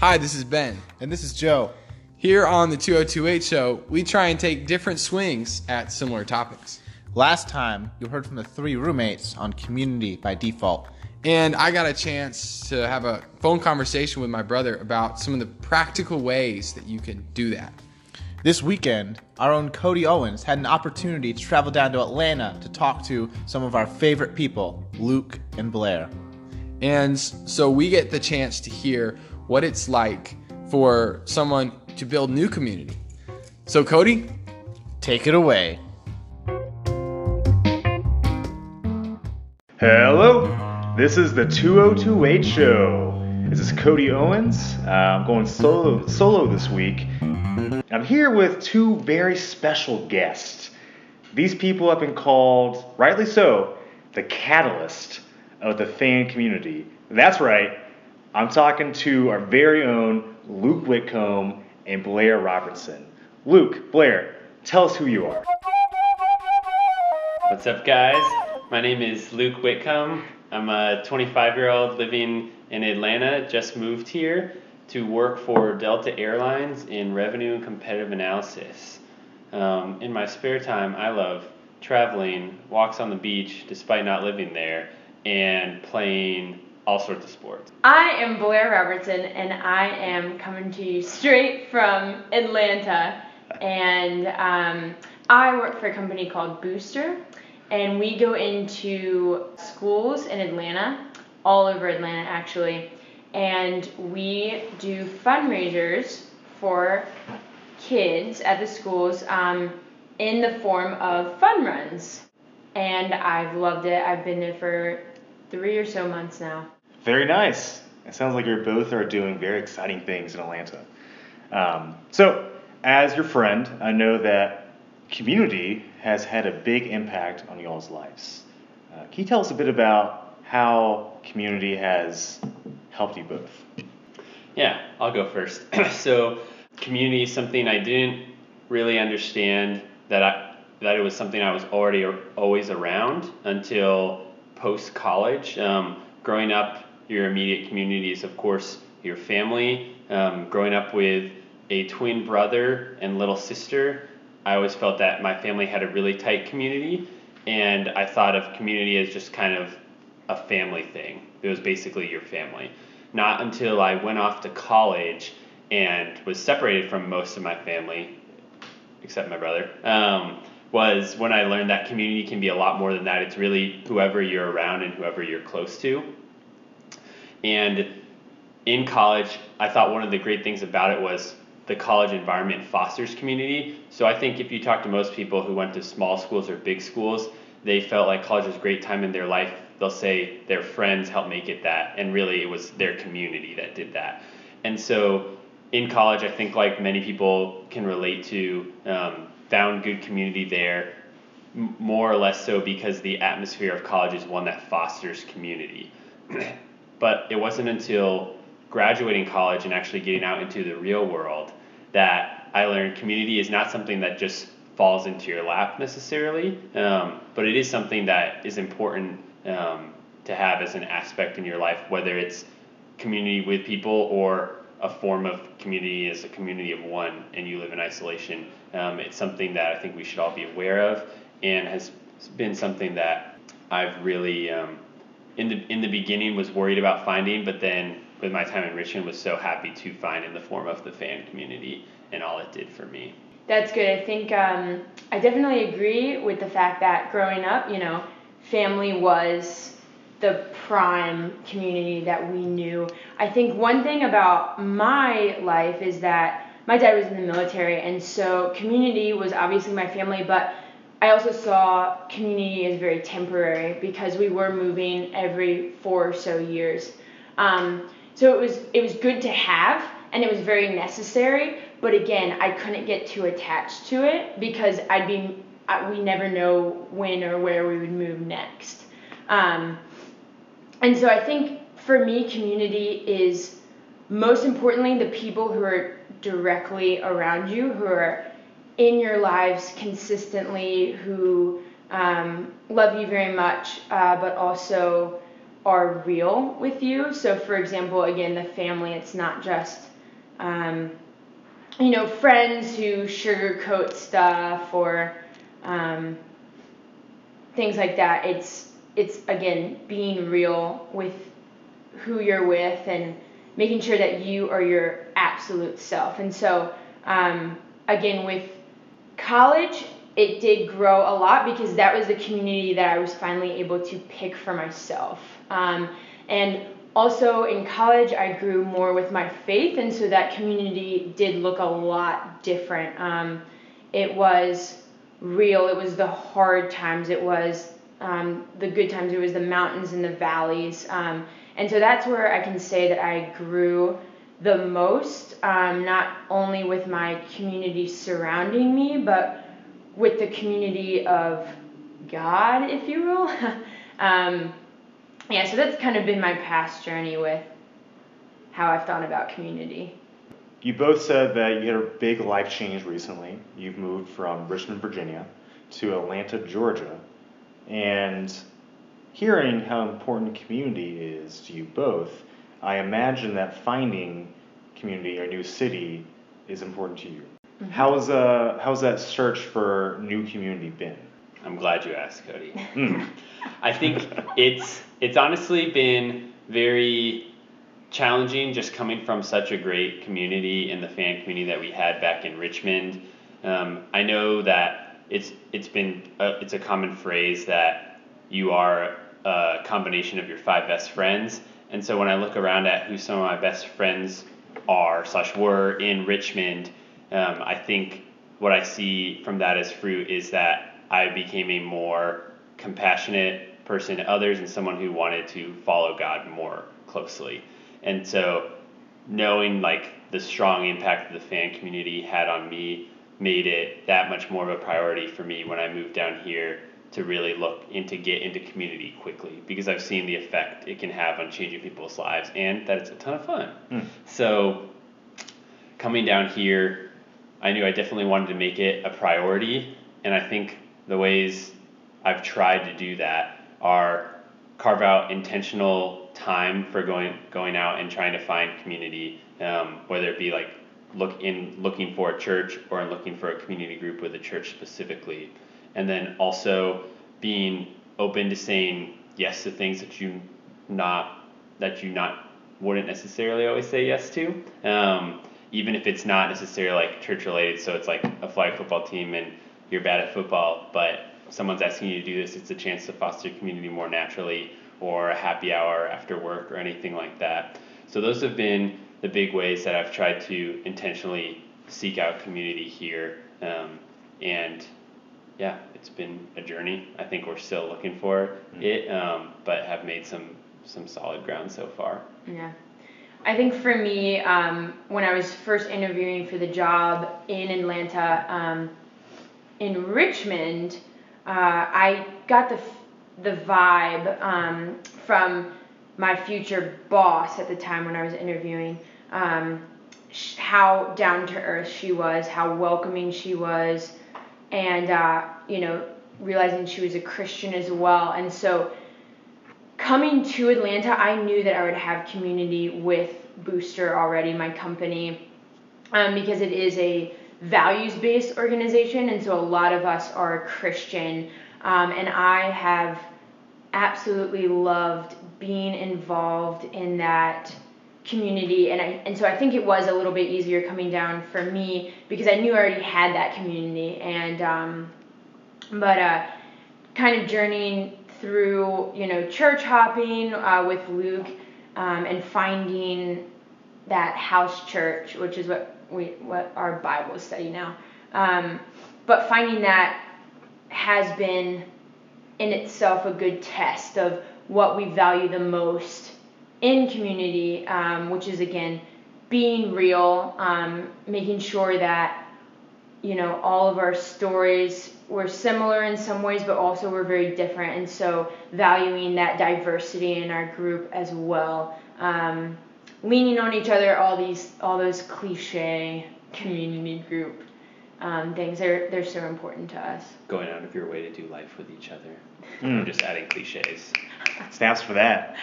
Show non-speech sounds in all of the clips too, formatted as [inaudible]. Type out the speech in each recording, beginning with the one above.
Hi, this is Ben. And this is Joe. Here on the 2028 show, we try and take different swings at similar topics. Last time, you heard from the three roommates on community by default. And I got a chance to have a phone conversation with my brother about some of the practical ways that you can do that. This weekend, our own Cody Owens had an opportunity to travel down to Atlanta to talk to some of our favorite people, Luke and Blair. And so we get the chance to hear what it's like for someone to build new community. So, Cody, take it away. Hello, this is the 2028 show. This is Cody Owens. Uh, I'm going solo solo this week. I'm here with two very special guests. These people have been called, rightly so, the catalyst of the fan community. That's right, I'm talking to our very own Luke Whitcomb and Blair Robertson. Luke, Blair, tell us who you are. What's up, guys? My name is Luke Whitcomb. I'm a 25 year old living in Atlanta, just moved here to work for Delta Airlines in revenue and competitive analysis. Um, in my spare time, I love traveling, walks on the beach despite not living there, and playing all sorts of sports. I am Blair Robertson, and I am coming to you straight from Atlanta. And um, I work for a company called Booster, and we go into schools in Atlanta, all over Atlanta actually, and we do fundraisers for kids at the schools um, in the form of fun runs. And I've loved it. I've been there for three or so months now. Very nice. It sounds like you both are doing very exciting things in Atlanta. Um, so, as your friend, I know that community has had a big impact on y'all's lives. Uh, can you tell us a bit about how community has helped you both? Yeah, I'll go first. [clears throat] so, community is something I didn't really understand that I that it was something I was already always around until post college. Um, growing up, your immediate community is of course your family. Um, growing up with a twin brother and little sister, I always felt that my family had a really tight community, and I thought of community as just kind of a family thing. It was basically your family. Not until I went off to college and was separated from most of my family, except my brother, um, was when I learned that community can be a lot more than that. It's really whoever you're around and whoever you're close to. And in college, I thought one of the great things about it was the college environment fosters community. So I think if you talk to most people who went to small schools or big schools, they felt like college was a great time in their life they'll say their friends helped make it that, and really it was their community that did that. And so in college, I think like many people can relate to, um, found good community there, more or less so because the atmosphere of college is one that fosters community. [clears throat] but it wasn't until graduating college and actually getting out into the real world that I learned community is not something that just falls into your lap necessarily, um, but it is something that is important um, to have as an aspect in your life, whether it's community with people or a form of community as a community of one and you live in isolation. Um, it's something that I think we should all be aware of and has been something that I've really, um, in, the, in the beginning, was worried about finding, but then with my time in Richmond, was so happy to find in the form of the fan community and all it did for me. That's good. I think um, I definitely agree with the fact that growing up, you know, family was the prime community that we knew. I think one thing about my life is that my dad was in the military, and so community was obviously my family, but I also saw community as very temporary because we were moving every four or so years. Um, so it was it was good to have, and it was very necessary. But again, I couldn't get too attached to it because I'd be we never know when or where we would move next. Um, and so I think for me, community is most importantly the people who are directly around you, who are in your lives consistently, who um, love you very much, uh, but also are real with you. So, for example, again, the family, it's not just um, you know, friends who sugarcoat stuff or um, things like that. It's it's again being real with who you're with and making sure that you are your absolute self. And so um, again with college, it did grow a lot because that was the community that I was finally able to pick for myself. Um, and also in college, I grew more with my faith, and so that community did look a lot different. Um, it was real, it was the hard times, it was um, the good times, it was the mountains and the valleys. Um, and so that's where I can say that I grew the most, um, not only with my community surrounding me, but with the community of God, if you will. [laughs] um, yeah, so that's kind of been my past journey with how I've thought about community. You both said that you had a big life change recently. You've moved from Richmond, Virginia to Atlanta, Georgia. And hearing how important community is to you both, I imagine that finding community or new city is important to you. Mm-hmm. How's uh how's that search for new community been? I'm glad you asked, Cody. Mm. [laughs] I think it's it's honestly been very challenging just coming from such a great community in the fan community that we had back in Richmond. Um, I know that it's it's been a, it's a common phrase that you are a combination of your five best friends, and so when I look around at who some of my best friends are slash were in Richmond, um, I think what I see from that as fruit is that I became a more compassionate person to others and someone who wanted to follow God more closely. And so knowing like the strong impact that the fan community had on me made it that much more of a priority for me when I moved down here to really look into get into community quickly because I've seen the effect it can have on changing people's lives and that it's a ton of fun. Mm. So coming down here, I knew I definitely wanted to make it a priority and I think the ways I've tried to do that are carve out intentional time for going going out and trying to find community, um, whether it be like look in looking for a church or in looking for a community group with a church specifically, and then also being open to saying yes to things that you not that you not wouldn't necessarily always say yes to, um, even if it's not necessarily like church related. So it's like a flag football team and you're bad at football, but someone's asking you to do this, it's a chance to foster community more naturally, or a happy hour after work, or anything like that. So those have been the big ways that I've tried to intentionally seek out community here. Um, and yeah, it's been a journey. I think we're still looking for mm-hmm. it, um, but have made some some solid ground so far. Yeah. I think for me, um, when I was first interviewing for the job in Atlanta, um, in Richmond, uh, I got the the vibe um, from my future boss at the time when I was interviewing. Um, how down to earth she was, how welcoming she was, and uh, you know, realizing she was a Christian as well. And so, coming to Atlanta, I knew that I would have community with Booster already, my company, um, because it is a values based organization, and so a lot of us are Christian. Um, and I have absolutely loved being involved in that community and I, and so I think it was a little bit easier coming down for me because I knew I already had that community and um, but uh, kind of journeying through you know church hopping uh, with Luke um, and finding that house church which is what we what our Bible study now. Um, but finding that has been in itself a good test of what we value the most in community, um, which is again being real, um, making sure that you know all of our stories were similar in some ways, but also we're very different, and so valuing that diversity in our group as well. Um, leaning on each other, all these all those cliche community group um, things they're they're so important to us. Going out of your way to do life with each other. Mm. I'm just adding cliches. Snaps for that.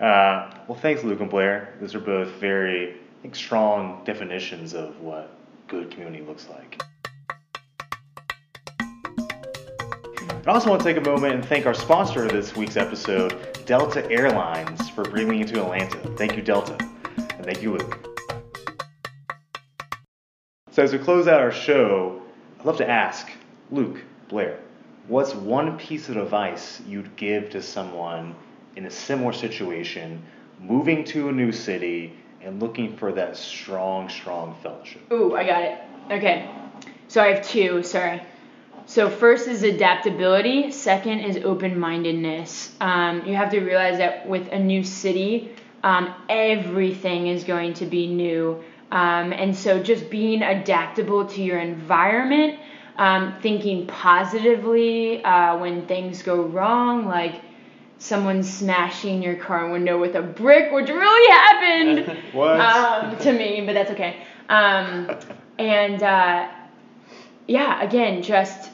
Uh, well, thanks, Luke and Blair. Those are both very I think, strong definitions of what good community looks like. I also want to take a moment and thank our sponsor of this week's episode, Delta Airlines, for bringing me to Atlanta. Thank you, Delta. And thank you, Luke. So, as we close out our show, I'd love to ask Luke, Blair, what's one piece of advice you'd give to someone in a similar situation, moving to a new city and looking for that strong, strong fellowship? Ooh, I got it. Okay. So I have two, sorry. So first is adaptability. Second is open-mindedness. Um, you have to realize that with a new city, um, everything is going to be new, um, and so just being adaptable to your environment, um, thinking positively uh, when things go wrong, like someone smashing your car window with a brick, which really happened [laughs] um, to me, but that's okay. Um, and uh, yeah, again, just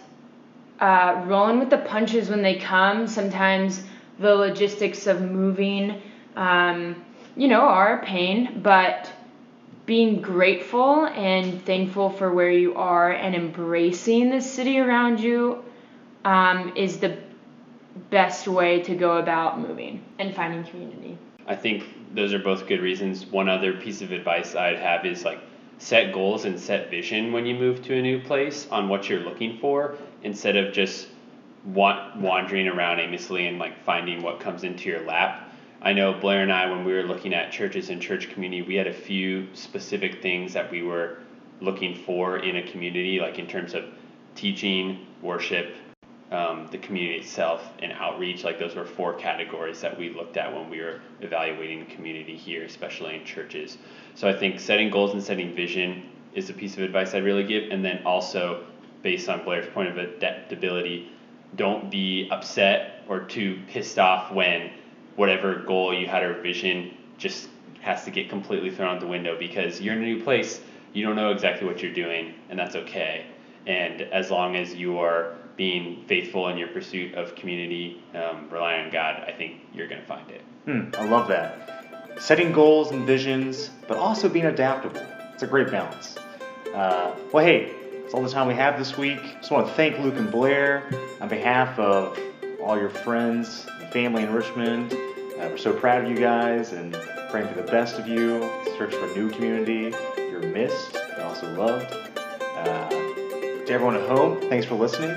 uh, rolling with the punches when they come. Sometimes the logistics of moving, um, you know, are a pain, but being grateful and thankful for where you are and embracing the city around you um, is the best way to go about moving and finding community. I think those are both good reasons. One other piece of advice I'd have is like set goals and set vision when you move to a new place on what you're looking for instead of just wa- wandering around aimlessly and like finding what comes into your lap. I know Blair and I, when we were looking at churches and church community, we had a few specific things that we were looking for in a community, like in terms of teaching, worship, um, the community itself, and outreach. Like those were four categories that we looked at when we were evaluating community here, especially in churches. So I think setting goals and setting vision is a piece of advice I'd really give. And then also, based on Blair's point of adaptability, don't be upset or too pissed off when whatever goal you had or vision just has to get completely thrown out the window because you're in a new place, you don't know exactly what you're doing, and that's okay. And as long as you are being faithful in your pursuit of community, um, relying on God, I think you're going to find it. Hmm, I love that. Setting goals and visions, but also being adaptable. It's a great balance. Uh, well, hey, that's all the time we have this week. Just want to thank Luke and Blair on behalf of all your friends and family in Richmond. Uh, we're so proud of you guys and praying for the best of you. Search for a new community. You're missed and also loved. Uh, to everyone at home, thanks for listening,